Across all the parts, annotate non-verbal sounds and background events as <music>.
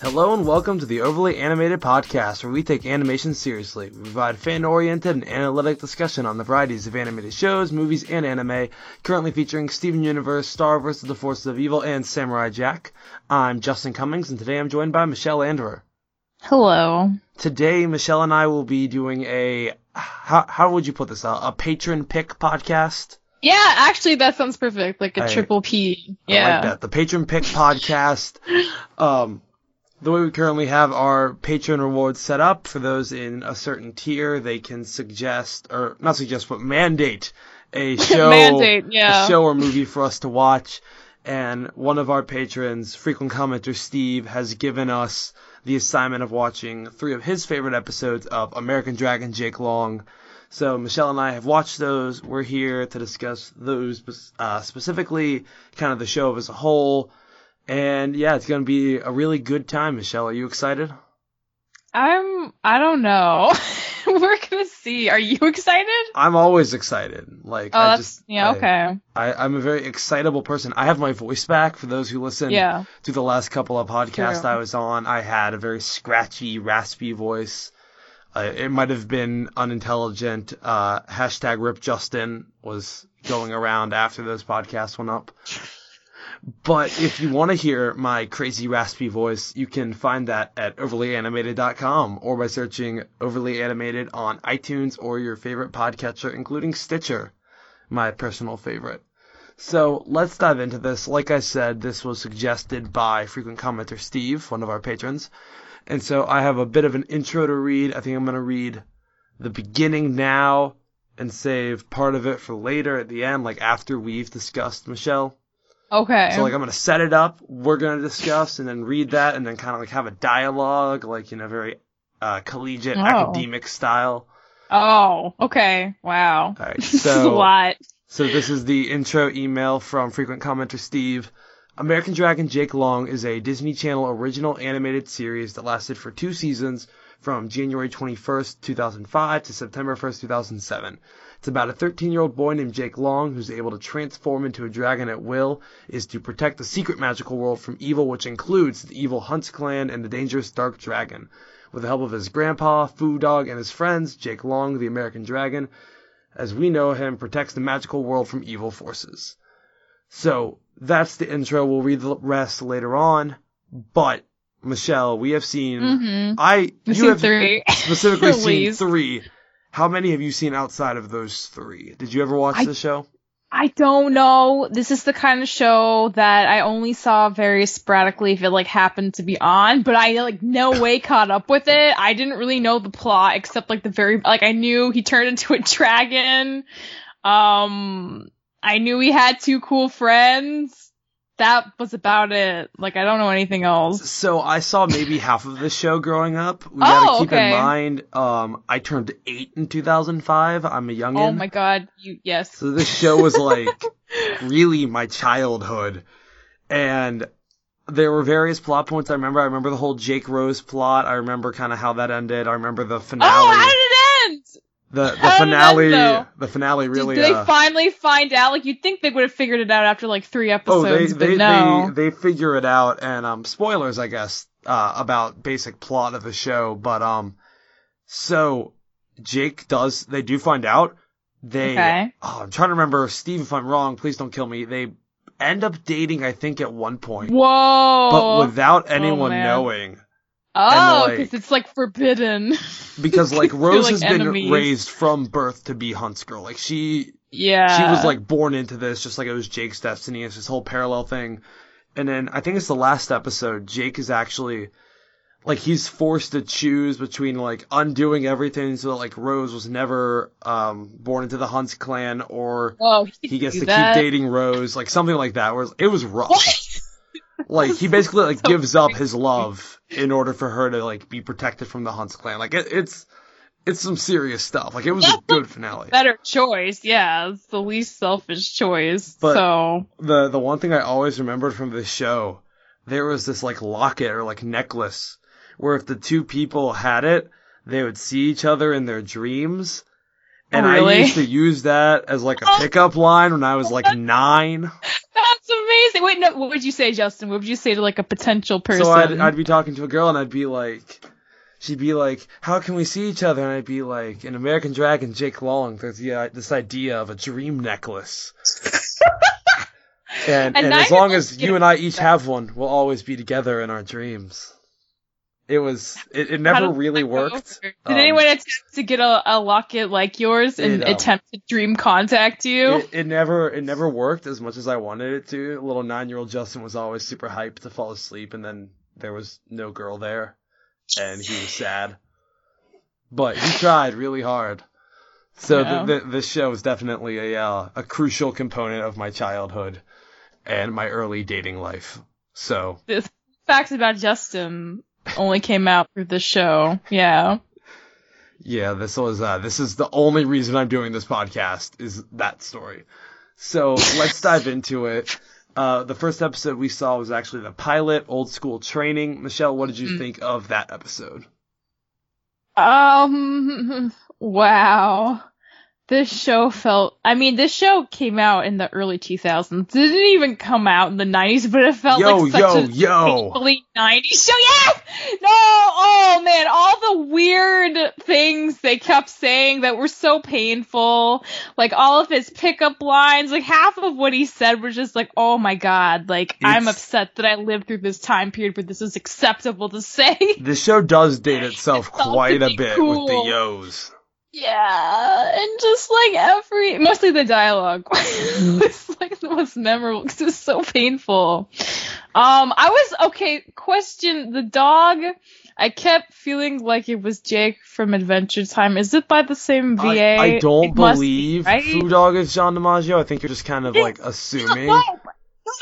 Hello and welcome to the Overly Animated Podcast, where we take animation seriously. We provide fan-oriented and analytic discussion on the varieties of animated shows, movies, and anime, currently featuring Steven Universe, Star vs. the Forces of Evil, and Samurai Jack. I'm Justin Cummings, and today I'm joined by Michelle Anderer. Hello. Today, Michelle and I will be doing a, how, how would you put this, a, a patron pick podcast? Yeah, actually, that sounds perfect. Like a I- triple P. Yeah. like that. The patron pick podcast. <laughs> Um, the way we currently have our patron rewards set up for those in a certain tier, they can suggest or not suggest, but mandate a <laughs> show, Mandate, yeah. a show or movie for us to watch. And one of our patrons, frequent commenter Steve, has given us the assignment of watching three of his favorite episodes of American Dragon Jake Long. So Michelle and I have watched those. We're here to discuss those uh, specifically, kind of the show as a whole. And yeah, it's going to be a really good time, Michelle. Are you excited? I'm. I don't know. <laughs> We're gonna see. Are you excited? I'm always excited. Like, Oh, I just, yeah. I- Okay. I, I'm a very excitable person. I have my voice back for those who listen Yeah. to the last couple of podcasts True. I was on. I had a very scratchy, raspy voice. Uh, it might have been unintelligent. Uh, hashtag Rip Justin was going around after those podcasts went up. But if you want to hear my crazy raspy voice, you can find that at overlyanimated.com or by searching Overly Animated on iTunes or your favorite podcatcher, including Stitcher, my personal favorite. So let's dive into this. Like I said, this was suggested by frequent commenter Steve, one of our patrons. And so I have a bit of an intro to read. I think I'm going to read the beginning now and save part of it for later at the end, like after we've discussed Michelle. Okay. So like I'm gonna set it up. We're gonna discuss and then read that and then kind of like have a dialogue, like in a very uh, collegiate Oh. academic style. oh. Okay. Wow. All right. <laughs> this is a So lot. so this is the intro email from frequent commenter Steve. American Dragon Jake Long is a Disney Channel original animated series that lasted for two seasons from January 21st, 2005 to September 1st, 2007. It's about a 13 year old boy named Jake Long who's able to transform into a dragon at will, is to protect the secret magical world from evil, which includes the evil Hunts clan and the dangerous Dark Dragon. With the help of his grandpa, Fu Dog, and his friends, Jake Long, the American Dragon, as we know him, protects the magical world from evil forces. So that's the intro. We'll read the rest later on. But Michelle, we have seen. Mm-hmm. I I've you have three. specifically <laughs> seen three. How many have you seen outside of those three? Did you ever watch I- the show? I don't know. This is the kind of show that I only saw very sporadically if it like happened to be on, but I like no way caught up with it. I didn't really know the plot except like the very like I knew he turned into a dragon. Um I knew he had two cool friends. That was about it. Like I don't know anything else. So I saw maybe half of the show growing up. We Oh, gotta keep okay. in mind, um, I turned eight in 2005. I'm a youngin. Oh my god, you yes. So this show was like <laughs> really my childhood. And there were various plot points I remember. I remember the whole Jake Rose plot. I remember kind of how that ended. I remember the finale. Oh, how did it end? The the how did finale the finale really did they uh, finally find out? Like you'd think they would have figured it out after like three episodes, they but they, no. they they figure it out and um spoilers I guess uh about basic plot of the show, but um so Jake does they do find out. They Okay. oh, I'm trying to remember Steve if I'm wrong, please don't kill me. They end up dating I think at one point. Whoa. But without anyone man. knowing. Oh, like- because it's like forbidden. <laughs> Because like Rose like, has been enemies. raised from birth to be Hunt's girl. Like she yeah. she was like born into this, just like it was Jake's destiny. It's this whole parallel thing. And then I think it's the last episode. Jake is actually like he's forced to choose between like undoing everything so that like Rose was never um born into the Hunts clan or Whoa, he, he gets to that? keep dating Rose, like something like that. Where it was rough. What? Like he basically like <laughs> So gives up his love in order for her to like be protected from the Hunts clan. Like it, it's it's some serious stuff. Like it was a good finale. Better choice, yeah. It's the least selfish choice. But- so the the one thing I always remembered from this show, there was this like locket or like necklace where if the two people had it, they would see each other in their dreams. And Oh, I used to use that as like a <laughs> pickup line when I was like nine. Amazing. Wait, no, what would you say, Justin? What would you say to like a potential person? So I'd, I'd be talking to a girl and I'd be like, she'd be like, "How can we see each other?" And I'd be like, "In American Dragon, Jake Long, there's the, uh, this idea of a dream necklace." <laughs> and And and as long as you and I each have one, we'll always be together in our dreams. It was it, it never really worked. Did Um, anyone attempt to get a, a locket like yours and It, um, attempt to dream contact you? It, it never it never worked as much as I wanted it to. Little nine year old Justin was always super hyped to fall asleep, and then there was no girl there, and he was sad. But he tried really hard. So Yeah. the, the, this show is definitely a uh, a crucial component of my childhood and my early dating life. So the facts about Justin only came out through the show. Yeah. yeah, this was uh, this is the only reason I'm doing this podcast is that story. So let's dive into it. Uh, the first episode we saw was actually the pilot, old school training. Michelle, what did you Mm. think of that episode? Um. <laughs> Wow. This show felt. I mean, this show came out in the early 2000s. Didn't even come out in the 90s, but it felt Yo, like such yo, a yo. painfully 90s show. Yes. No. Oh man, all the weird things they kept saying that were so painful. Like all of his pickup lines. Like half of what he said was just like, oh my god. Like I'm upset that I lived through this time period where this is acceptable to say. The show does date <laughs> itself It's felt quite a bit cool. with the yo's. Yeah, and just like every, mostly the dialogue <laughs> was like the most memorable because it was so painful. Um, I was okay. Question: the dog. I kept feeling like it was Jake from Adventure Time. Is it by the same VA? I, I don't It must be, believe right? Fu Dog is John DiMaggio. I think you're just kind of like assuming. No,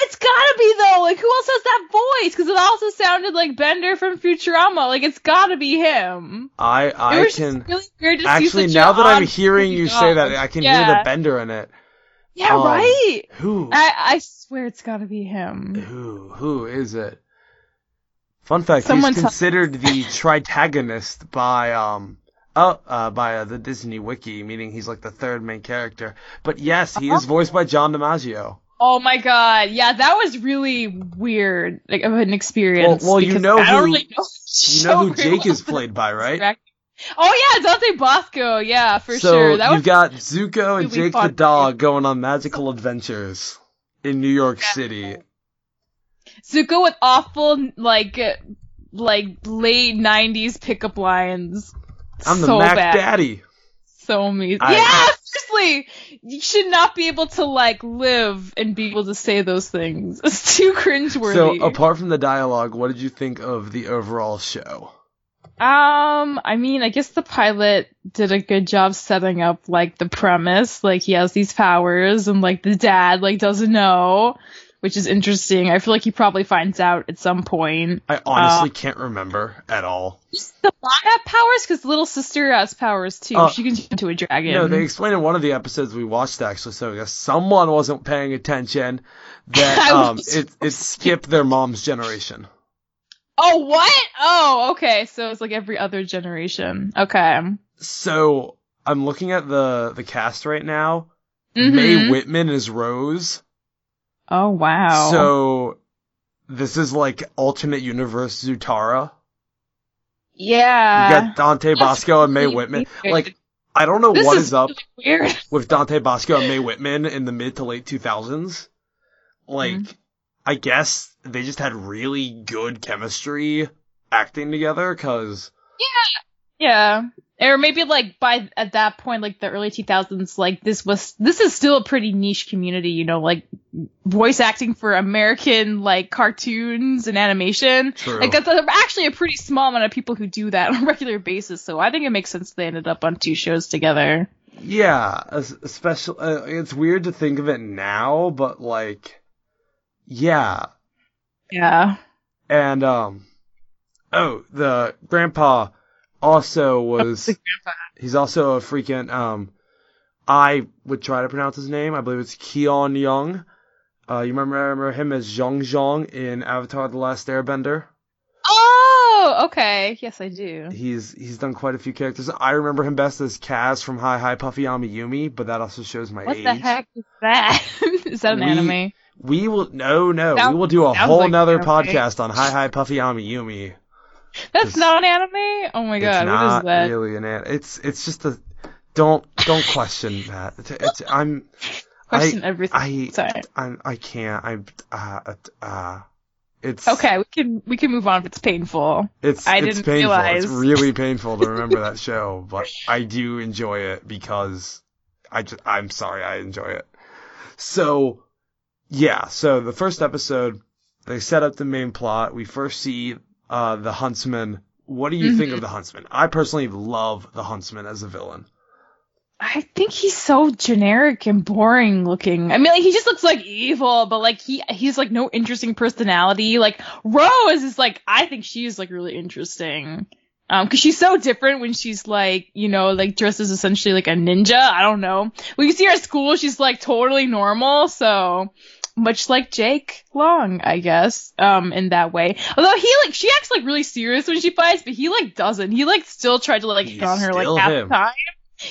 it's gotta be though. Like, who else has that voice? Because it also sounded like Bender from Futurama. Like, it's gotta be him. I I can really weird to actually now that I'm hearing you say that. I can hear the Bender in it. Yeah, Um, right. Who? I, I swear it's gotta be him. Who? Who is it? Fun fact: Someone he's considered the tritagonist by um oh uh, by uh, the Disney Wiki, meaning he's like the third main character. But yes, he Uh-huh. is voiced by John DiMaggio. Oh my god, yeah, that was really weird, like of an experience. Well- well, you know I who- really know You know who Jake is played by, right? Oh yeah, Dante Basco, yeah, for so sure. That you've got Zuko and Jake the dog going on magical adventures in New York City. Zuko with awful like like late '90s pickup lines. I'm the so Mac bad. Daddy. So amazing. I- yeah, seriously, you should not be able to like live and be able to say those things. <laughs> It's too cringeworthy. So apart from the dialogue, what did you think of the overall show? Um, I mean, I guess the pilot did a good job setting up like the premise, like he has these powers and like the dad like doesn't know, which is interesting. I feel like he probably finds out at some point. I honestly can't remember at all. Does the have powers? Because little sister has powers too. Uh, she can turn into a dragon. No, they explained in one of the episodes we watched actually. So I guess someone wasn't paying attention that <laughs> um it it skipped their mom's generation. oh, what? Oh, okay. So it's like every other generation. Okay. So I'm looking at the the cast right now. Mhm. Mae Whitman is Rose. Oh wow. So this is like alternate universe Zutara. yeah. You got Dante That's Basco and Mae really Whitman. weird. Like I don't know this what is, is up really <laughs> with Dante Basco and Mae Whitman in the mid to late 2000s. Like Mhm. I guess they just had really good chemistry acting together cuz Yeah. Or maybe like by at that point, like the early 2000s, like this was, this is still a pretty niche community, you know, like voice acting for American like cartoons and animation. true. Like that's actually a pretty small amount of people who do that <laughs> on a regular basis. So I think it makes sense they ended up on two shows together. Yeah, especially uh, it's weird to think of it now, but like yeah. Yeah. And um oh, the grandpa also was he's also a freaking um I would try to pronounce his name. I believe it's Keone Young. Uh you remember, remember him as Jeong Jeong in Avatar the Last Airbender? Oh, okay. Yes, I do. He's he's done quite a few characters. I remember him best as Kaz from Hi Hi Puffy Ami Yumi, but that also shows my What age. the heck is that? <laughs> is that an We- anime? We will no no. Sounds- we will do a whole like nother anime. podcast on Hi Hi Puffy Ami Yumi. That's not anime. Oh my god, what is that? really an an- It's it's just a don't don't question that. It's, it's I'm <laughs> Question I- everything. I Sorry. I'm I can't I'm uh uh it's Okay, we can we can move on if it's painful. It's I it's didn't painful. realize. It's really <laughs> painful to remember that show, but I do enjoy it because I just I'm sorry I enjoy it. So yeah, so the first episode they set up the main plot. We first see uh the huntsman. What do you think Mm-hmm. of the huntsman? I personally love the huntsman as a villain. I think he's so generic and boring looking. I mean, like he just looks like evil, but like he he's like no interesting personality. Like Rose is like I think she's like really interesting. Um, cause she's so different when she's like, you know, like dressed as essentially like a ninja. I don't know. When you see her at school, she's like totally normal. So much like Jake Long, I guess, um, in that way. Although he like, she acts like really serious when she fights, but he like doesn't. He like still tried to like hit on her like half him. the time.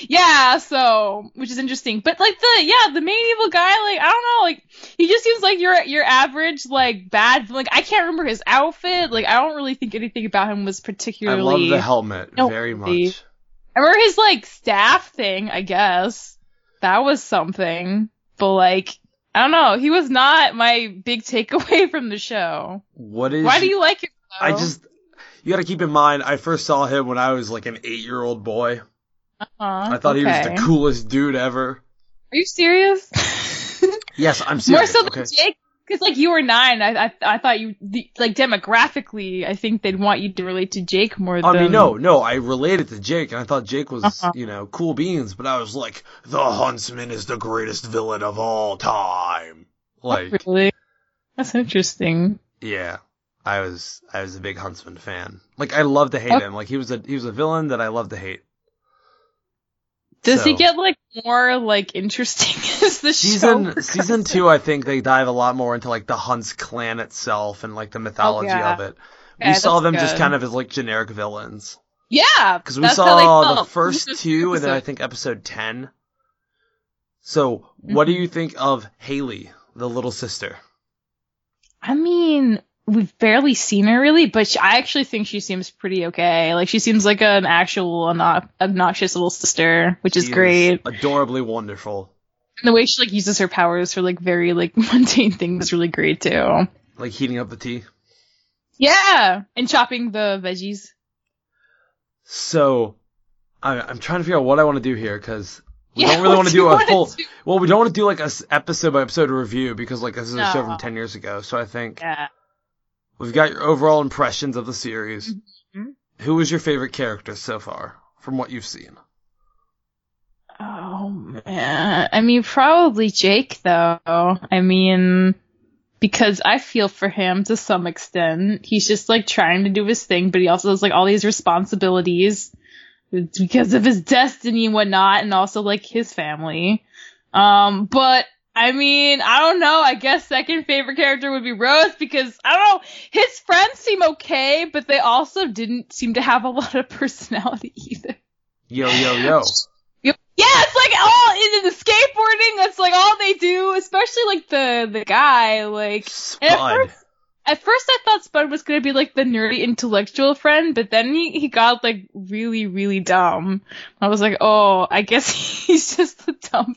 Yeah, so which is interesting. But like the yeah, the main evil guy, like I don't know, like he just seems like your your average like bad. Like I can't remember his outfit. Like I don't really think anything about him was particularly I love the helmet No, very much. I remember his like staff thing. I guess that was something, but like I don't know. He was not my big takeaway <laughs> from the show. What is Why do you like him? I just you got to keep in mind I first saw him when I was like an 8-year-old boy. Uh-huh, I thought he was the coolest dude ever. Are you serious? <laughs> Yes, I'm More serious. so okay. than Jake, because like you were nine. I I, I thought you the, like demographically. I think they'd want you to relate to Jake more. Than... I mean, no, no, I related to Jake, and I thought Jake was, Uh-huh. you know, cool beans, but I was like, the Huntsman is the greatest villain of all time. Like, Not really. That's interesting. yeah, I was, I was a big Huntsman fan. Like, I love to hate Okay. him. Like, he was a, he was a villain that I love to hate. Does he get like more like interesting <laughs> as the show Season, progresses? season two, I think they dive a lot more into like the Hunt's clan itself and like the mythology Oh, yeah. of it. Okay, we saw them just kind of as like generic villains. Yeah, Because we that's how they saw the first <laughs> two, and then I think episode ten. So, what do Mm-hmm. you think of Haley, the little sister? I mean, we've barely seen her really, but she, I actually think she seems pretty okay. Like she seems like an actual obno- obnoxious little sister, which is She great. adorably wonderful. And the way she like uses her powers for like very like <laughs> mundane things is really great too. Like heating up the tea. Yeah, and chopping the veggies. So, I, I'm trying to figure out what I want to do here because we Yeah, don't really want to do do a full. do? Well, we don't want to do like a episode by episode review because like this is a show from ten years ago. So I think Yeah. We've got your overall impressions of the series. Mhm. Who was your favorite character so far from what you've seen? Oh man, I mean probably Jake though. I mean because I feel for him to some extent. He's just like trying to do his thing, but he also has like all these responsibilities because of his destiny and whatnot, and also like his family. Um, but I mean, I don't know. I guess second favorite character would be Rose because I don't know. His friends seem okay, but they also didn't seem to have a lot of <laughs> personality either. Yo yo yo. <laughs> Yeah, it's like all in the skateboarding. That's like all they do, especially like the the guy. Like and at Spud. first, at first I thought Spud was gonna be like the nerdy intellectual friend, but then he he got like really really dumb. I was like, oh, I guess <laughs> he's just a dumb.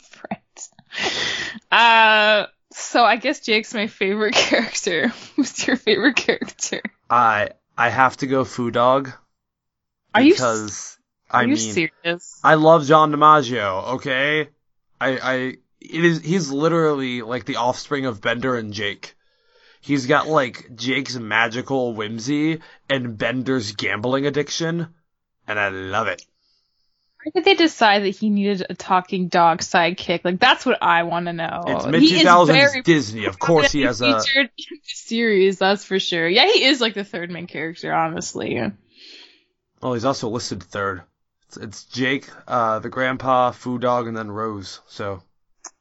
Uh, so I guess Jake's my favorite <laughs> character. Who's your favorite character? I I have to go Fu Dog. Are you because Are I you mean serious? I love John DiMaggio, okay? I I it is he's literally like the offspring of Bender and Jake. He's got like Jake's magical whimsy and Bender's gambling addiction, and I love it. Why did they decide that he needed a talking dog sidekick? Like that's what I want to know. It's mid He two is very Disney, of course he has a featured in the series. That's for sure. Yeah, he is like the third main character, honestly. Oh, he's also listed third. It's, it's Jake, uh, the grandpa, Fu Dog, and then Rose. So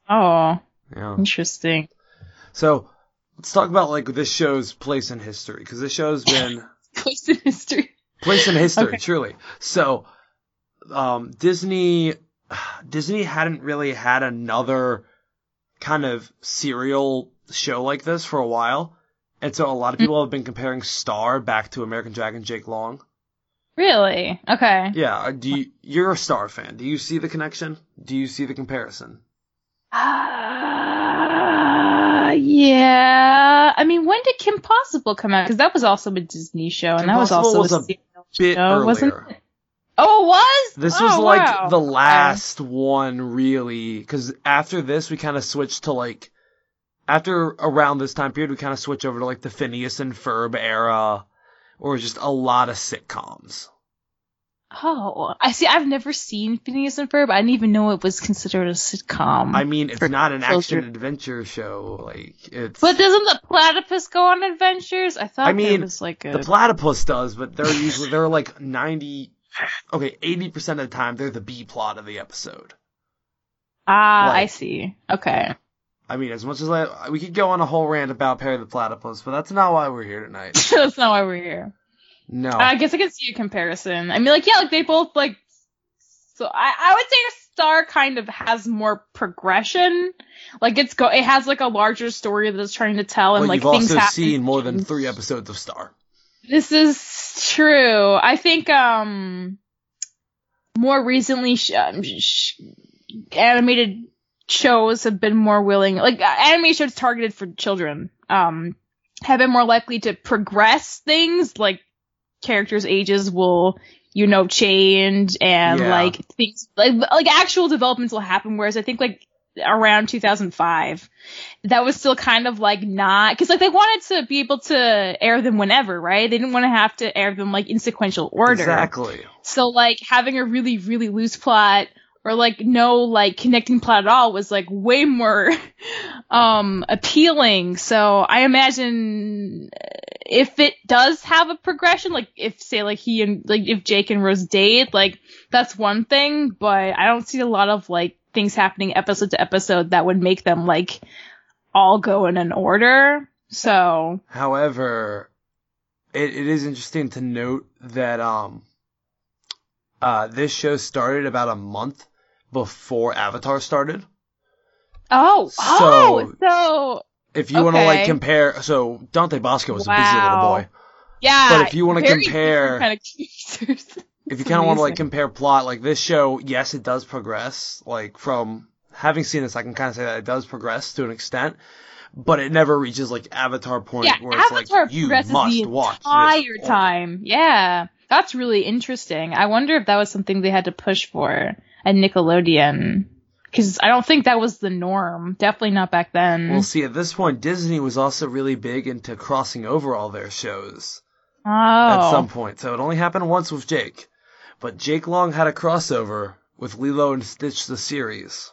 Oh, yeah. interesting. So let's talk about like this show's place in history because this show's <laughs> been Place in history. place in history, Okay. truly. So, um, Disney, <sighs> Disney hadn't really had another kind of serial show like this for a while. And so a lot of people have been comparing Star back to American Dragon Jake Long. Really? Okay. Yeah, uh, do you, you're a Star fan. Do you see the connection? Do you see the comparison? Uh, yeah. I mean, when did Kim Possible come out? Because that was also a Disney show, and Kim that was also was a serial Bit show, earlier. wasn't it? Oh, it was. This Oh, was like wow. the Okay. last one really, because after this we kind of switched to like, after around this time period we kind of switched over to like the Phineas and Ferb era, or just a lot of sitcoms. Oh, I see. I've never seen Phineas and Ferb. I didn't even know it was considered a sitcom. I mean, it's not an action adventure show. Like it's. but doesn't the platypus go on adventures? I thought I mean, was like a. the platypus does, but they're <laughs> usually they're like ninety, okay, eighty percent of the time they're the B plot of the episode. ah, I like- see. Okay. I mean, as much as I, we could go on a whole rant about Perry the Platypus, but that's not why we're here tonight. <laughs> That's not why we're here. No. I guess I can see a comparison. I mean, like, yeah, like they both like. So I, I would say Star kind of has more progression. Like it's go, it has like a larger story that it's trying to tell, and Well, like you've things also happen. seen more than three episodes of Star. This is true. I think um more recently sh- um, sh- animated shows have been more willing like uh, anime shows targeted for children um have been more likely to progress things like characters ages will you know change and Yeah. like things like like actual developments will happen whereas i think like around 2005 that was still kind of like not because like they wanted to be able to air them whenever right? They didn't want to have to air them like in sequential order. Exactly. so like having a really really loose plot or like no like connecting plot at all was like way more <laughs> um appealing. So i imagine if it does have a progression like if say like he and like if jake and rose date like that's one thing but i don't see a lot of like things happening episode to episode that would make them like all go in an order so However, it, it is interesting to note that um, uh, this show started about a month before Avatar started. oh So- oh so If you want to like compare, so Dante Basco was a busy little boy. yeah But if you wanna compare- kind of <laughs> If you kind of want to like compare plot, like this show, yes, it does progress. Like from having seen this, I can kind of say that it does progress to an extent, but it never reaches like Avatar point yeah, where it's Avatar like you must the watch entire time. Yeah, that's really interesting. I wonder if that was something they had to push for at Nickelodeon, because I don't think that was the norm. Definitely not back then. Well, see, at this point, Disney was also really big into crossing over all their shows oh, at some point. So it only happened once with Jake. But Jake Long had a crossover with Lilo and Stitch the series.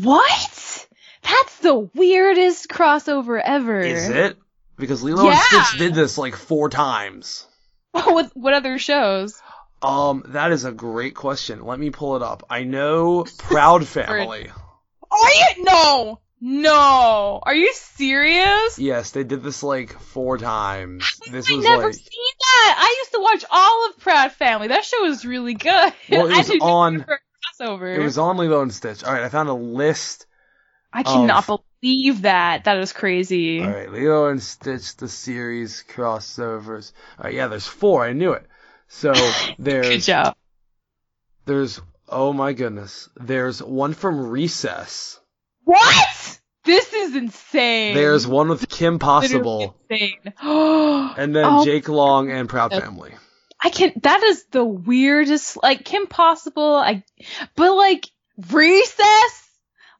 what? That's the weirdest crossover ever. Is it? Because Lilo and Stitch did this like four times. <laughs> what what other shows? Um, that is a great question. Let me pull it up. I know Proud <laughs> Family. Are you no no? Are you serious? Yes, they did this like four times. This I was never like seen. I used to watch all of Proud Family. That show was really good. Well, it <laughs> was on- crossover. it was on Lilo and Stitch. All right, I found a list. I cannot of- believe that. That is crazy. All right, Lilo and Stitch the series crossovers. All right, yeah, there's four. I knew it. So <laughs> there's. Good job. there's oh my goodness. There's one from Recess. What? This is insane. There's one with Kim Possible, insane. <gasps> and then Oh, Jake Long and Proud. Family. I can't. That is the weirdest. Like Kim Possible. I. But like recess.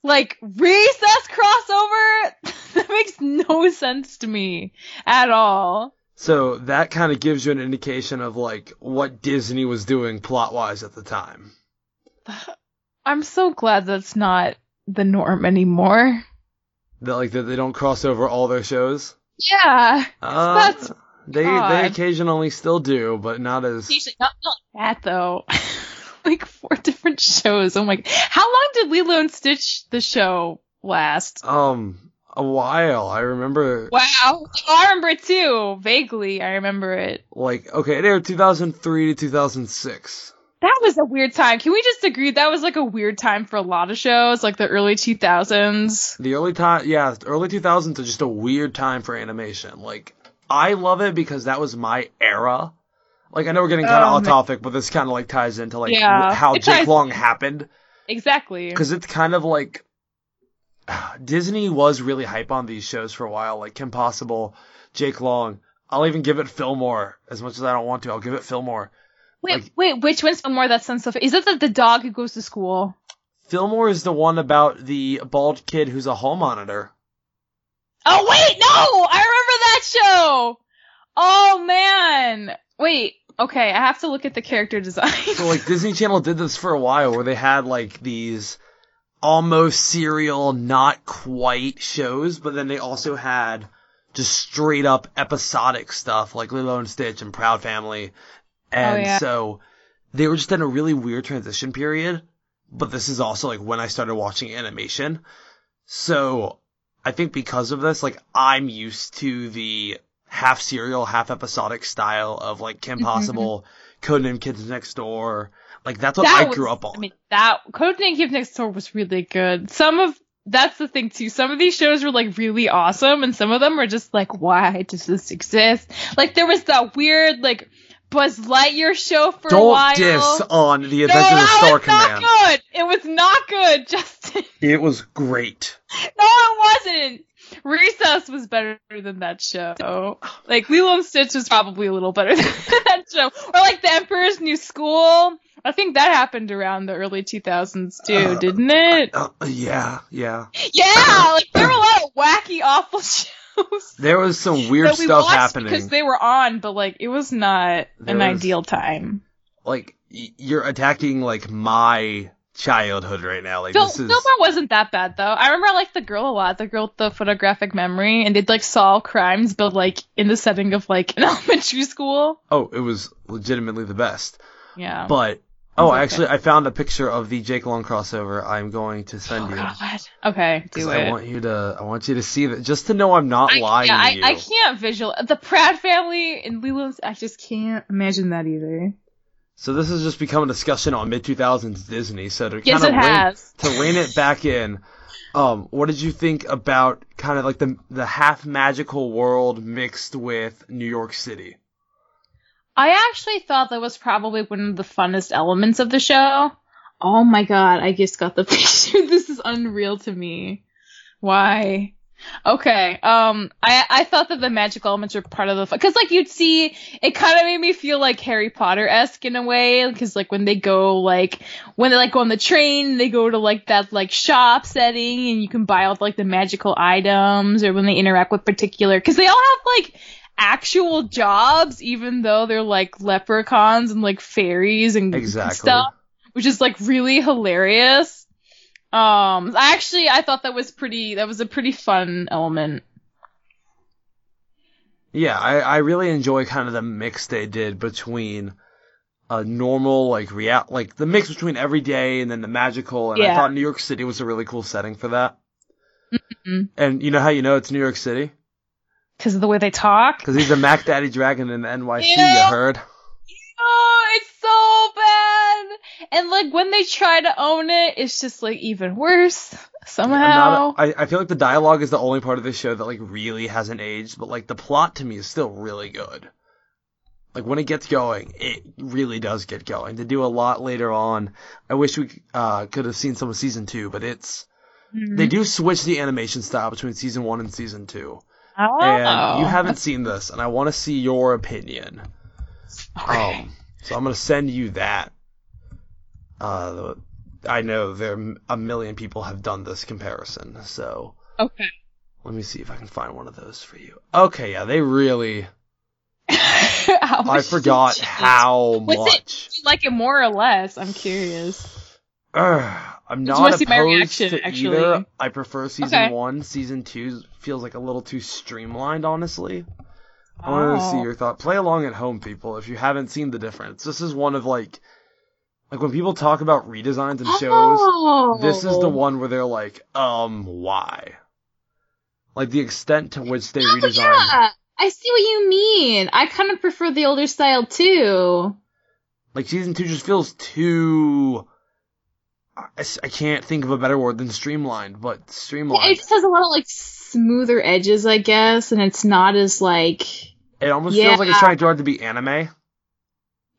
Like recess crossover. <laughs> that makes no sense to me at all. So that kind of gives you an indication of like what Disney was doing plot wise at the time. <sighs> I'm so glad that's not the norm anymore. That like that they don't cross over all their shows. Yeah. Uh, That's they they occasionally still do, but not as Usually not, not like that though. <laughs> like four different shows. Oh my! How long did Lilo and Stitch the show last? um a while. I remember Wow, I remember it too. Vaguely, I remember it. like okay, it aired 2003 to 2006. That was a weird time. Can we just agree that was like a weird time for a lot of shows, like the early 2000s? The early time, yeah, the early 2000s are just a weird time for animation. Like, I love it because that was my era. Like, I know we're getting kind of Oh, off topic, but this kind of like ties into like Yeah, how Jake ties- Long happened. Exactly. Because it's kind of like <sighs> Disney was really hype on these shows for a while, like Kim Possible, Jake Long. I'll even give it Fillmore as much as I don't want to. I'll give it Fillmore. Wait, like- wait, which one's more that sense of? Is it the, the dog who goes to school? Fillmore is the one about the bald kid who's a hall monitor. Oh wait, no! I remember that show! Oh man! Wait, okay, I have to look at the character design. <laughs> So like Disney Channel did this for a while where they had like these almost serial, not quite shows, but then they also had just straight up episodic stuff like Lilo and Stitch and Proud Family. And Oh, yeah. so they were just in a really weird transition period. But this is also like when I started watching animation. So I think because of this, like I'm used to the half serial, half episodic style of like Kim Mhm. Possible, Codename Kids Next Door. Like that's what That I was- grew up on. I mean, that Codename Give Next Door was really good. Some of that's the thing too. Some of these shows were like really awesome, and some of them were just like, why does this exist? Like there was that weird like Buzz Lightyear show for a Don't while. diss on the no, Adventures of that Star was not Command. good. It was not good, <laughs> Justin. It was great. No, it wasn't. Recess was better than that show. Like Lilo and Stitch was probably a little better <laughs> than that show. Or like The Emperor's New School. I think that happened around the early 2000s too, Uh, didn't it? Uh, yeah, yeah. Yeah, like there were a lot of wacky, awful <laughs> shows <laughs> There was some weird stuff happening. because they were on, but like it was not There an was- ideal time. like you're attacking like my childhood right now. Like Phil- this is Fillmore wasn't that bad though. I remember I liked the girl a lot, the girl with the photographic memory, and they'd like solve crimes, but like in the setting of like an <laughs> elementary school. oh, it was legitimately the best. Yeah. But oh, Okay. actually, I found a picture of the Jake Long crossover. I'm going to send you. oh you. god. Okay, do it. I want you to, I want you to see that, just to know I'm not I, lying yeah, to I, you. I can't visual the Pratt family and Lilo. I just can't imagine that either. So this has just become a discussion on mid 2000s Disney. So to Yes, kind it of rein, to rein it back in, um, what did you think about kind of like the the half magical world mixed with New York City? I actually thought that was probably one of the funnest elements of the show. Oh my god, I just got the <laughs> picture. this is unreal to me. Why? Okay, um, I I thought that the magical elements were part of the because like you'd see it kind of made me feel like Harry Potter esque in a way because like when they go like when they like go on the train they go to like that like shop setting and you can buy all like the magical items or when they interact with particular because they all have like actual jobs even though they're like leprechauns and like fairies and Exactly. stuff which is like really hilarious um I actually I thought that was pretty that was a pretty fun element Yeah, I, I really enjoy kind of the mix they did between a normal like real like the mix between everyday and then the magical and I thought New York City was a really cool setting for that. Mhm. And you know how you know it's New York City? Because of the way they talk Because he's a Mac Daddy Dragon in the NYC, you Yeah. heard? Oh, it's so bad. And like when they try to own it, it's just like even worse somehow. a- I, I feel like the dialogue is the only part of this show that like really hasn't aged, but like the plot to me is still really good. Like when it gets going, it really does get going. They do a lot later on. I wish we uh, could have seen some of season two, but it's Mhm. they do switch the animation style between season one and season two. Oh. And you haven't seen this, and I want to see your opinion. Okay. Um, so I'm gonna send you that. Uh, I know there a million people have done this comparison, so okay. let me see if I can find one of those for you. Okay, yeah, they really. <laughs> I forgot how it- much. You like it more or less? I'm curious. Ugh, I'm not opposed my reaction, to actually? either. I prefer season Okay. one. Season two feels like a little too streamlined, honestly. I wanted to see Oh. your thought. Play along at home, people, if you haven't seen the difference. This is one of like, like when people talk about redesigns and shows, Oh. this is the one where they're like, um, why? Like the extent to which they Oh, redesigned. yeah. I see what you mean. I kind of prefer the older style too. Like season two just feels too. I, I can't think of a better word than streamlined, but streamlined. It just has a lot of like smoother edges, I guess, and it's not as like. It almost Yeah. feels like it's trying too hard to be anime.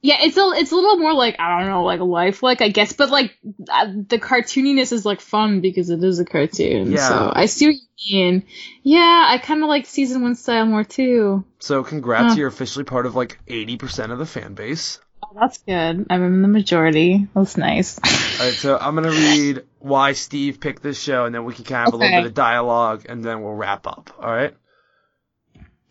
Yeah, it's a it's a little more like I don't know, like lifelike, I guess, but like uh, the cartooniness is like fun because it is a cartoon. Yeah. So I see what you mean. Yeah, I kind of like season one style more too. So congrats, Huh. you're officially part of like 80% of the fan base. Oh, that's good. I'm in the majority. That's nice. Alright, so I'm gonna read why Steve picked this show, and then we can kind of have a little bit of dialogue, and then we'll wrap up. Alright?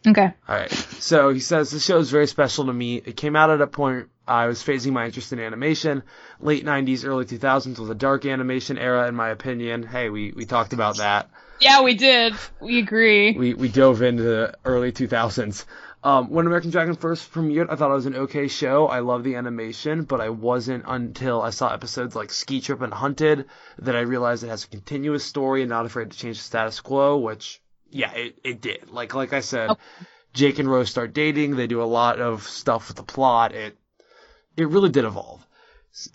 okay. Alright. So he says, This show is very special to me. It came out at a point I was phasing my interest in animation. Late 90s, early 2000s was a dark animation era, in my opinion. Hey, we, we talked about that. Yeah, we did. We agree. we, we dove into the early 2000s. Um, when American Dragon first premiered, I thought it was an okay show. I love the animation, but I wasn't until I saw episodes like Ski Trip and Hunted that I realized it has a continuous story and not afraid to change the status quo, which, yeah, it, it did. Like, like I said, Okay. Jake and Rose start dating. They do a lot of stuff with the plot. It, it really did evolve.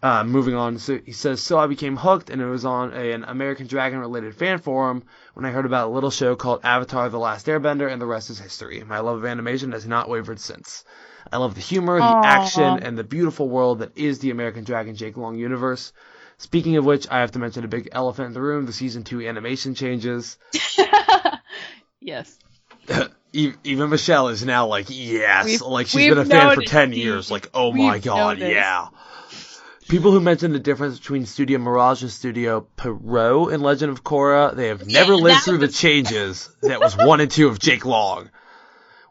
Uh, moving on, so he says, so I became hooked, and it was on a, an American Dragon related fan forum when I heard about a little show called Avatar: The Last Airbender, and the rest is history. My love of animation has not wavered since. I love the humor, the Aw. action, and the beautiful world that is the American Dragon Jake Long universe. Speaking of which, I have to mention a big elephant in the room: the season two animation changes. <laughs> yes. <laughs> Even Michelle is now like, yes, We've- like she's been a fan for ten years. Like, oh my god, yeah. People who mention the difference between Studio Mirage and Studio Pierrot in Legend of Korra, they have never Yeah, lived through the changes <laughs> that was one and two of Jake Long.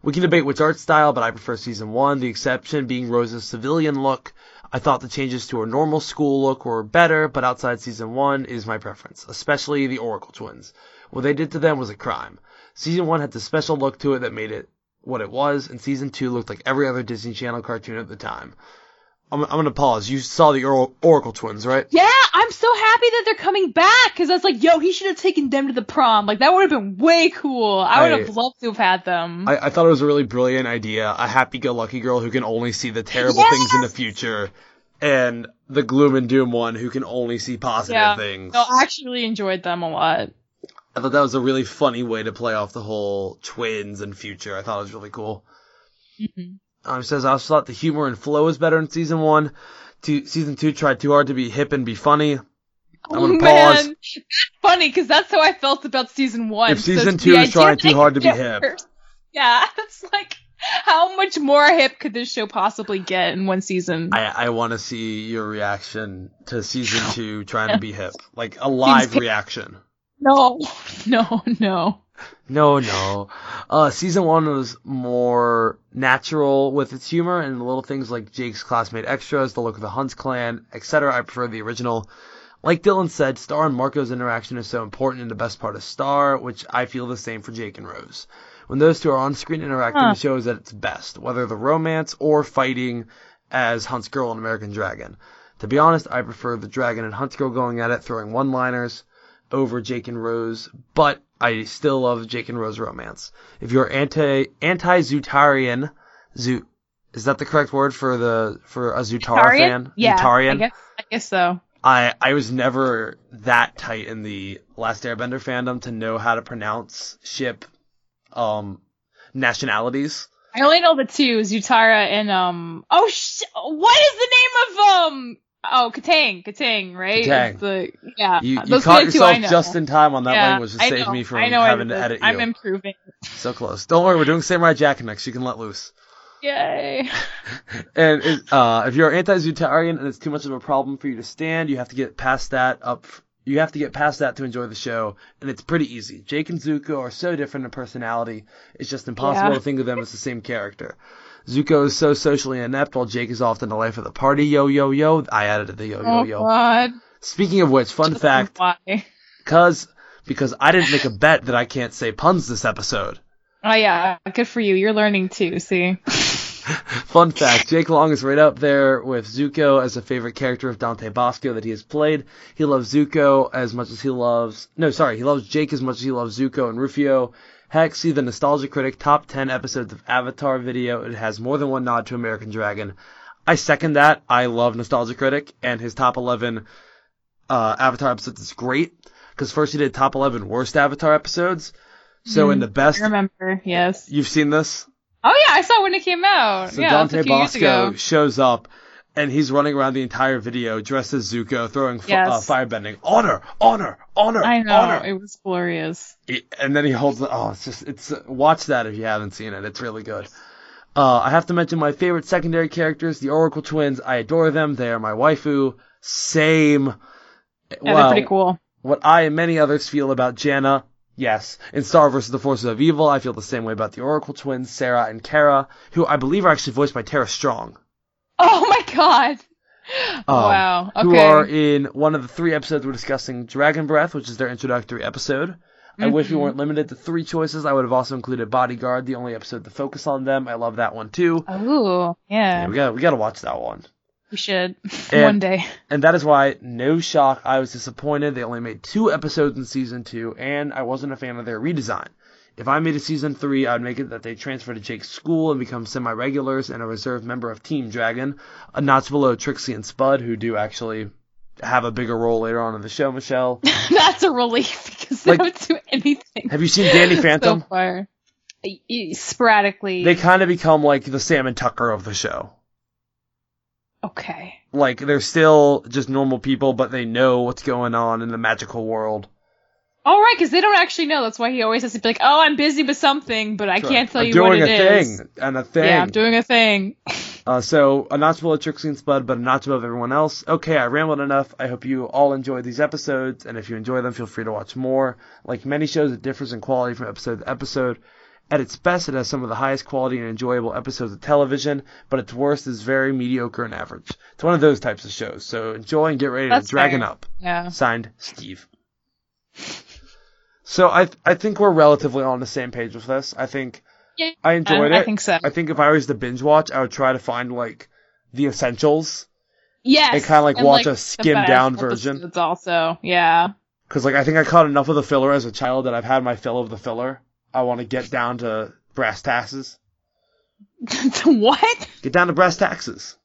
We can debate which art style, but I prefer season one, the exception being Rose's civilian look. I thought the changes to her normal school look were better, but outside season one is my preference, especially the Oracle twins. What they did to them was a crime. Season one had the special look to it that made it what it was, and season two looked like every other Disney Channel cartoon at the time. I'm, I'm gonna pause. You saw the Or- Oracle twins, right? Yeah, I'm so happy that they're coming back because I was like, yo, he should have taken them to the prom. Like that would have been way cool. I would have loved to have had them. I, I thought it was a really brilliant idea. A happy-go-lucky girl who can only see the terrible things in the future, and the gloom and doom one who can only see positive Yeah. things. no, I actually enjoyed them a lot. I thought that was a really funny way to play off the whole twins and future. I thought it was really cool. Mhm. Um, it says I also thought the humor and flow was better in season one. Two, season two tried too hard to be hip and be funny. I'm gonna <laughs> man, pause. That's funny because that's how I felt about season one. If season it's two is trying too hard to be hip. Yeah, <laughs> it's like how much more hip could this show possibly get in one season? I, I want to see your reaction to season <laughs> two trying to be hip, like a live reaction. no, no, no. No, no. Uh, season one was more natural with its humor and the little things like Jake's classmate extras, the look of the Hunts clan, etc. I prefer the original. Like Dylan said, Star and Marco's interaction is so important and the best part of Star, which I feel the same for Jake and Rose. When those two are on screen interacting, Huh. the show is at its best, whether the romance or fighting as Hunt's Girl and American Dragon. To be honest, I prefer the Dragon and Hunt's Girl going at it, throwing one-liners over Jake and Rose, but I still love Jake and Rose romance. If you're anti anti Zutarian, Zoot is that the correct word for the for a Zutara Tarian? fan? Yeah, Zutarian. I guess I guess so. I I was never that tight in the Last Airbender fandom to know how to pronounce ship um nationalities. I only know the two, Zutara and um. Oh sh! What is the name of um? Oh, Kataang, Kataang, right? Kataang. The, yeah, You, you caught are the I yourself just in time on that yeah, language to save me from having to edit you. I'm improving. so close. Don't worry, we're doing Samurai Jack next. You can let loose. Yay! <laughs> And it, uh, if you're anti-Zutarian and it's too much of a problem for you to stand, you have to get past that up. You have to get past that to enjoy the show, and it's pretty easy. Jake and Zuko are so different in personality; it's just impossible Yeah. to think of them as the same character. Zuko is so socially inept, while Jake is often the life of the party. Yo yo yo! I added the yo yo yo. oh yo. God! Speaking of which, fun fact, Why? cause because I didn't make a bet that I can't say puns this episode. Oh yeah, good for you. You're learning too. See. <laughs> <laughs> Fun fact, Jake Long is right up there with Zuko as a favorite character of Dante Basco that he has played. He loves Zuko as much as he loves, no, sorry, he loves Jake as much as he loves Zuko and Rufio. Heck, see the Nostalgia Critic top 10 episodes of Avatar video. It has more than one nod to American Dragon. I second that. I love Nostalgia Critic and his top 11 uh, Avatar episodes is great because first he did top 11 worst Avatar episodes. So in the best, I remember, yes. you've seen this. Oh yeah, I saw when it came out. So yeah, Dante that's a few years Basco shows up, and he's running around the entire video dressed as Zuko, throwing f- Yes. uh, firebending. Honor, honor, honor, I know honor. it was glorious. He- and then he holds the, oh, it's just, it's, uh, watch that if you haven't seen it. It's really good. Uh, I have to mention my favorite secondary characters, the Oracle twins. I adore them. They are my waifu. Same. Yeah, Well, they're pretty cool. What I and many others feel about Janna, yes. In Star vs. the Forces of Evil, I feel the same way about the Oracle twins, Sarah and Kara, who I believe are actually voiced by Tara Strong. Oh my god. Um, wow. Okay. Who are in one of the three episodes we're discussing Dragon Breath, which is their introductory episode. I wish we Mhm. weren't limited to three choices. I would have also included Bodyguard, the only episode to focus on them. I love that one too. Oh yeah, Yeah, we got we got to watch that one. We should <laughs> And- one day. And that is why, no shock, I was disappointed. They only made two episodes in season two, and I wasn't a fan of their redesign. If I made a season three, I'd make it that they transfer to Jake's school and become semi-regulars and a reserve member of Team Dragon, uh, a notch below Trixie and Spud, who do actually have a bigger role later on in the show, Michelle. <laughs> That's a relief because they Like- don't do anything. Have you seen Danny <laughs> Phantom? So far. Sporadically. they kind of become like the Sam and Tucker of the show. Okay. Like, they're still just normal people, but they know what's going on in the magical world. All right, because they don't actually know. That's why he always has to be like, "Oh, I'm busy with something, but I can't tell I'm you doing what it a thing and a thing. Yeah, I'm doing a thing. Uh, so a notch below Trixie and Spud, but a notch above everyone else. Okay, I rambled enough. I hope you all enjoyed these episodes, and if you enjoy them, feel free to watch more. Like many shows, it differs in quality from episode to episode. At its best, it has some of the highest quality and enjoyable episodes of television, but its worst is very mediocre and average. It's one of those types of shows, so enjoy and get ready That's to dragon fair. up. Yeah. Signed, Steve. So I I think we're relatively on the same page with this. I think Yeah, I enjoyed it. I think so. I think if I was to binge watch, I would try to find like the essentials yes. and kinda, like, and, watch a the skimmed down version. episodes Also, yeah. because like I think I caught enough of the filler as a child that I've had my fill of the filler. I want to get down to brass taxes. <laughs> what? Get down to brass taxes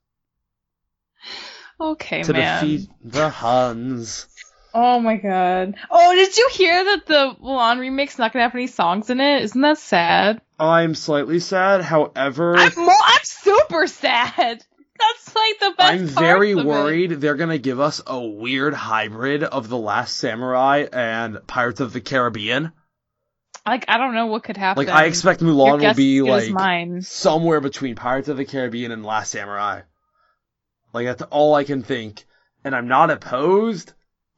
Okay, man. to man. defeat the Huns. Oh my god. Oh, did you hear that the Mulan remake's not gonna have any songs in it? Isn't that sad? I'm slightly sad. However, I'm more. I'm super sad. <laughs> That's like the best. I'm very of it. worried they're gonna give us a weird hybrid of The Last Samurai and Pirates of the Caribbean. Like I don't know what could happen. Like I expect Mulan will be is good as like mine. somewhere between Pirates of the Caribbean and Last Samurai. Like that's all I can think, and I'm not opposed.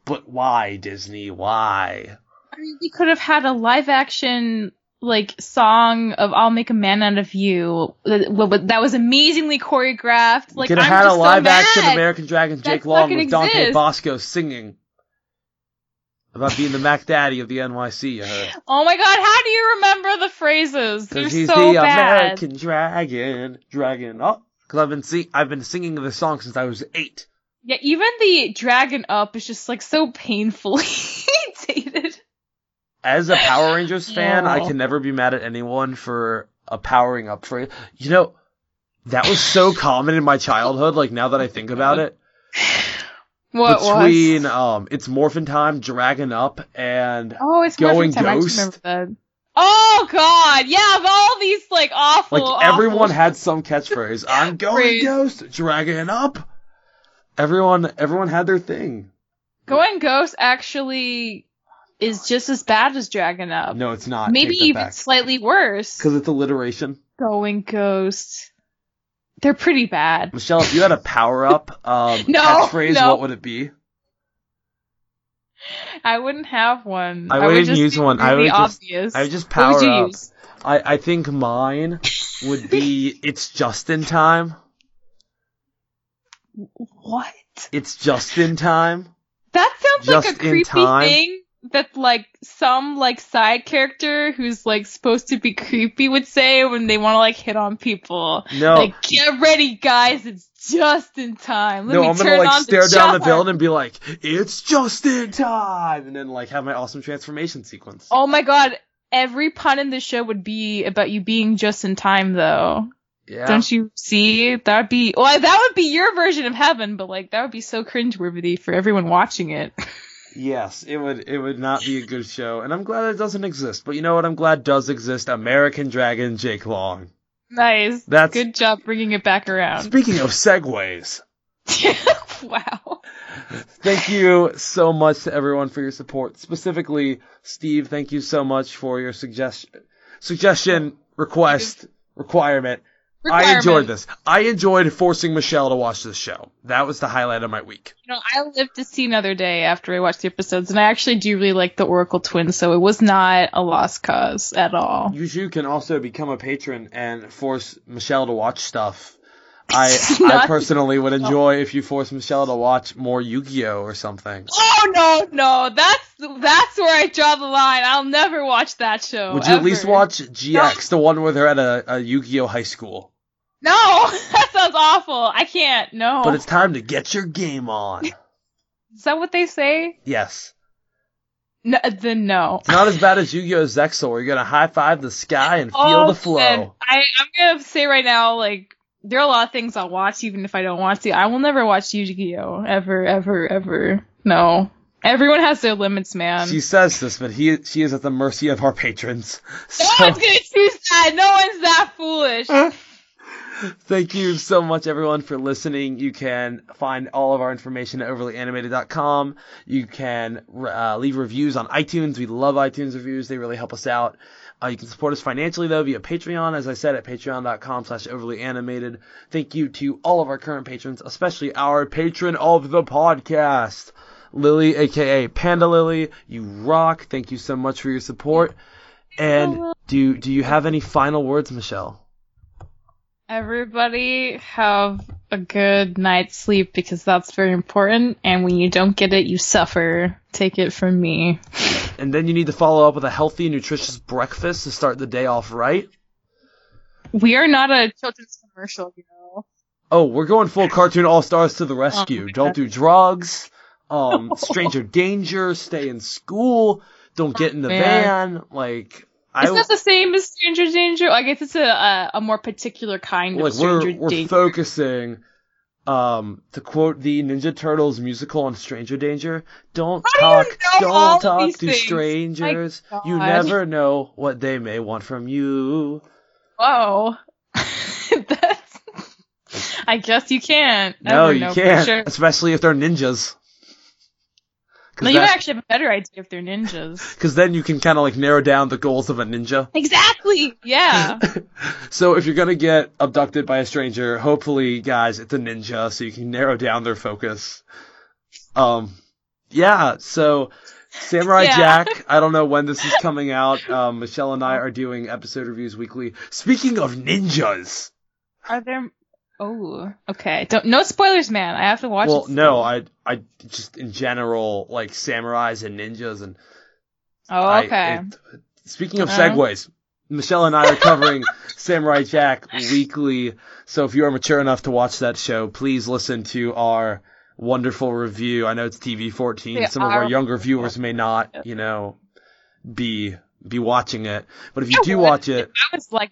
But why Disney? Why? I mean, we could have had a live action like song of "I'll Make a Man Out of You" that, was amazingly choreographed. Like Could have I'm had just a live so action. American Dragon Jake Long with Dante exists. Basco singing about being the Mac Daddy of the NYC. You heard? Oh my god, how do you remember the phrases? They're Because he's so the bad. American Dragon, Dragon. Oh, because I've been sing- I've been singing this song since I was eight. Yeah, even the dragon up is just like so painfully <laughs> dated. As a Power Rangers <laughs> fan, I can never be mad at anyone for a powering up phrase. You know, that was so common in my childhood. Like now that I think about it, <laughs> What between was? um, it's Morphin Time, Dragon Up, and Oh, it's Going Morphin Time. I Ghost? just remember that. Oh god, yeah, of all these like awful. like everyone had some catchphrase. I'm <laughs> going Ghost, Dragon Up. Everyone, everyone had their thing. Going Ghost actually is just as bad as Dragon Up. No, it's not. Maybe even slightly worse. because it's alliteration. Going Ghost. They're pretty bad. Michelle, if you had a power up um, <laughs> No, catchphrase, no. what would it be? I wouldn't have one. I would wouldn't just use one. I really would just- obvious. I would just What power would you up. use? I, I think mine would be <laughs> it's just in time. What? It's just in time. That sounds like a creepy time. thing that like some like side character who's like supposed to be creepy would say when they want to like hit on people. No, Like, get ready, guys! It's just in time. Let no, me I'm gonna like stare the down the chart." building and be like, "It's just in time," and then like have my awesome transformation sequence. Oh my god! Every pun in the show would be about you being just in time, though. Yeah. Don't you see? That would be well. That would be your version of heaven, but like that would be so cringeworthy for everyone watching it. <laughs> Yes, it would it would not be a good show, and I'm glad it doesn't exist. But you know what? I'm glad does exist. American Dragon Jake Long. nice. That's Good job bringing it back around. speaking of segues. <laughs> wow. Thank you so much to everyone for your support. Specifically, Steve, thank you so much for your suggestion, suggestion, request, requirement. I enjoyed this. I enjoyed forcing Michelle to watch this show. That was the highlight of my week. You know, I lived to see another day after I watched the episodes, and I actually do really like the Oracle twins, so it was not a lost cause at all. You too can also become a patron and force Michelle to watch stuff. <laughs> I I personally would enjoy if you force Michelle to watch more Yu-Gi-Oh or something. Oh no, no, that's that's where I draw the line. I'll never watch that show. Would you at least watch GX, the one where they're at a, a Yu-Gi-Oh high school? No, <laughs> that sounds awful. I can't. No. But it's time to get your game on. <laughs> Is that what they say? Yes. No, uh, then no. It's not as bad as Yu-Gi-Oh! Zexal, where you're gonna high five the sky and oh, feel Oh, the flow. then I, I'm gonna say right now, like, there are a lot of things I'll watch even if I don't want to. I will never watch Yu-Gi-Oh! Ever, ever, ever. No. Everyone has their limits, man. She says this, but he she is at the mercy of our patrons. no one's gonna choose that. No one's that foolish. <laughs> <laughs> thank you so much everyone for listening. You can find all of our information at overlyanimated.com. You can uh, leave reviews on iTunes. We love iTunes reviews. They really help us out. Uh, you can support us financially though via Patreon, as I said, at patreon.com slash overly animated. Thank you to all of our current patrons, especially our patron of the podcast, Lily, aka Panda Lily. You rock. Thank you so much for your support. And do do you have any final words, Michelle? Everybody have a good night's sleep because that's very important. And when you don't get it, you suffer. Take it from me. <laughs> And then you need to follow up with a healthy, nutritious breakfast to start the day off right. We are not a children's commercial, you know. Oh, we're going full cartoon all stars to the rescue. Oh Don't do drugs. Um, <laughs> stranger danger. Stay in school. Don't get in the Oh, van. Like I It's not the same as Stranger Danger. I guess it's a a, a more particular kind like of Stranger we're we're Danger. focusing. Um, to quote the Ninja Turtles musical on Stranger Danger, don't How do talk, you know don't talk to things? strangers. You never know what they may want from you. Whoa. <laughs> That's. I guess you can't. No, you know can't, Sure. especially if they're ninjas. No, you actually have a better idea if they're ninjas. <laughs> Because then you can kind of like narrow down the goals of a ninja. Exactly. Yeah. <laughs> so if you're gonna get abducted by a stranger, hopefully, guys, it's a ninja, so you can narrow down their focus. Um, yeah. So Samurai Yeah. Jack. <laughs> I don't know when this is coming out. Um, Michelle and I are doing episode reviews weekly. Speaking of ninjas, Are there? Oh, okay. Don't no spoilers, man. I have to watch well, no, I, I just in general like samurais and ninjas and Oh, I- okay. it- speaking of Uh-huh. segues, Michelle and I are covering <laughs> Samurai Jack weekly. So if you are mature enough to watch that show, please listen to our wonderful review. I know it's TV 14. Yeah, Some of our our- younger viewers may not, you know, be be watching it. But if you I do watch it, I was like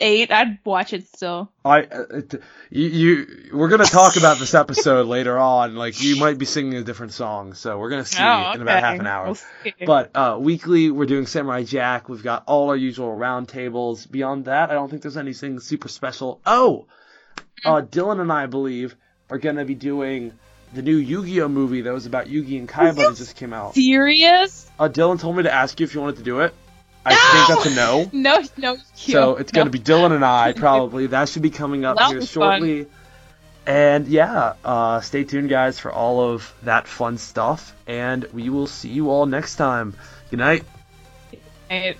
eight. I'd watch it still. I uh, it, you, you we're gonna talk about this episode <laughs> later on. Like you might be singing a different song, so we're gonna see oh, in about half an hour. We'll. But uh, weekly, we're doing Samurai Jack. We've got all our usual roundtables. Beyond that, I don't think there's anything super special. Oh, uh, Dylan and I, I believe, are gonna be doing the new Yu-Gi-Oh movie that was about Yugi and Kaiba that just came out. serious? Uh, Dylan told me to ask you if you wanted to do it. I No! think that's a no. No, <laughs> no. So it's no. gonna be Dylan and I <laughs> probably. That should be coming up That'll here shortly. And yeah, uh, stay tuned, guys, for all of that fun stuff. And we will see you all next time. Good night. Right.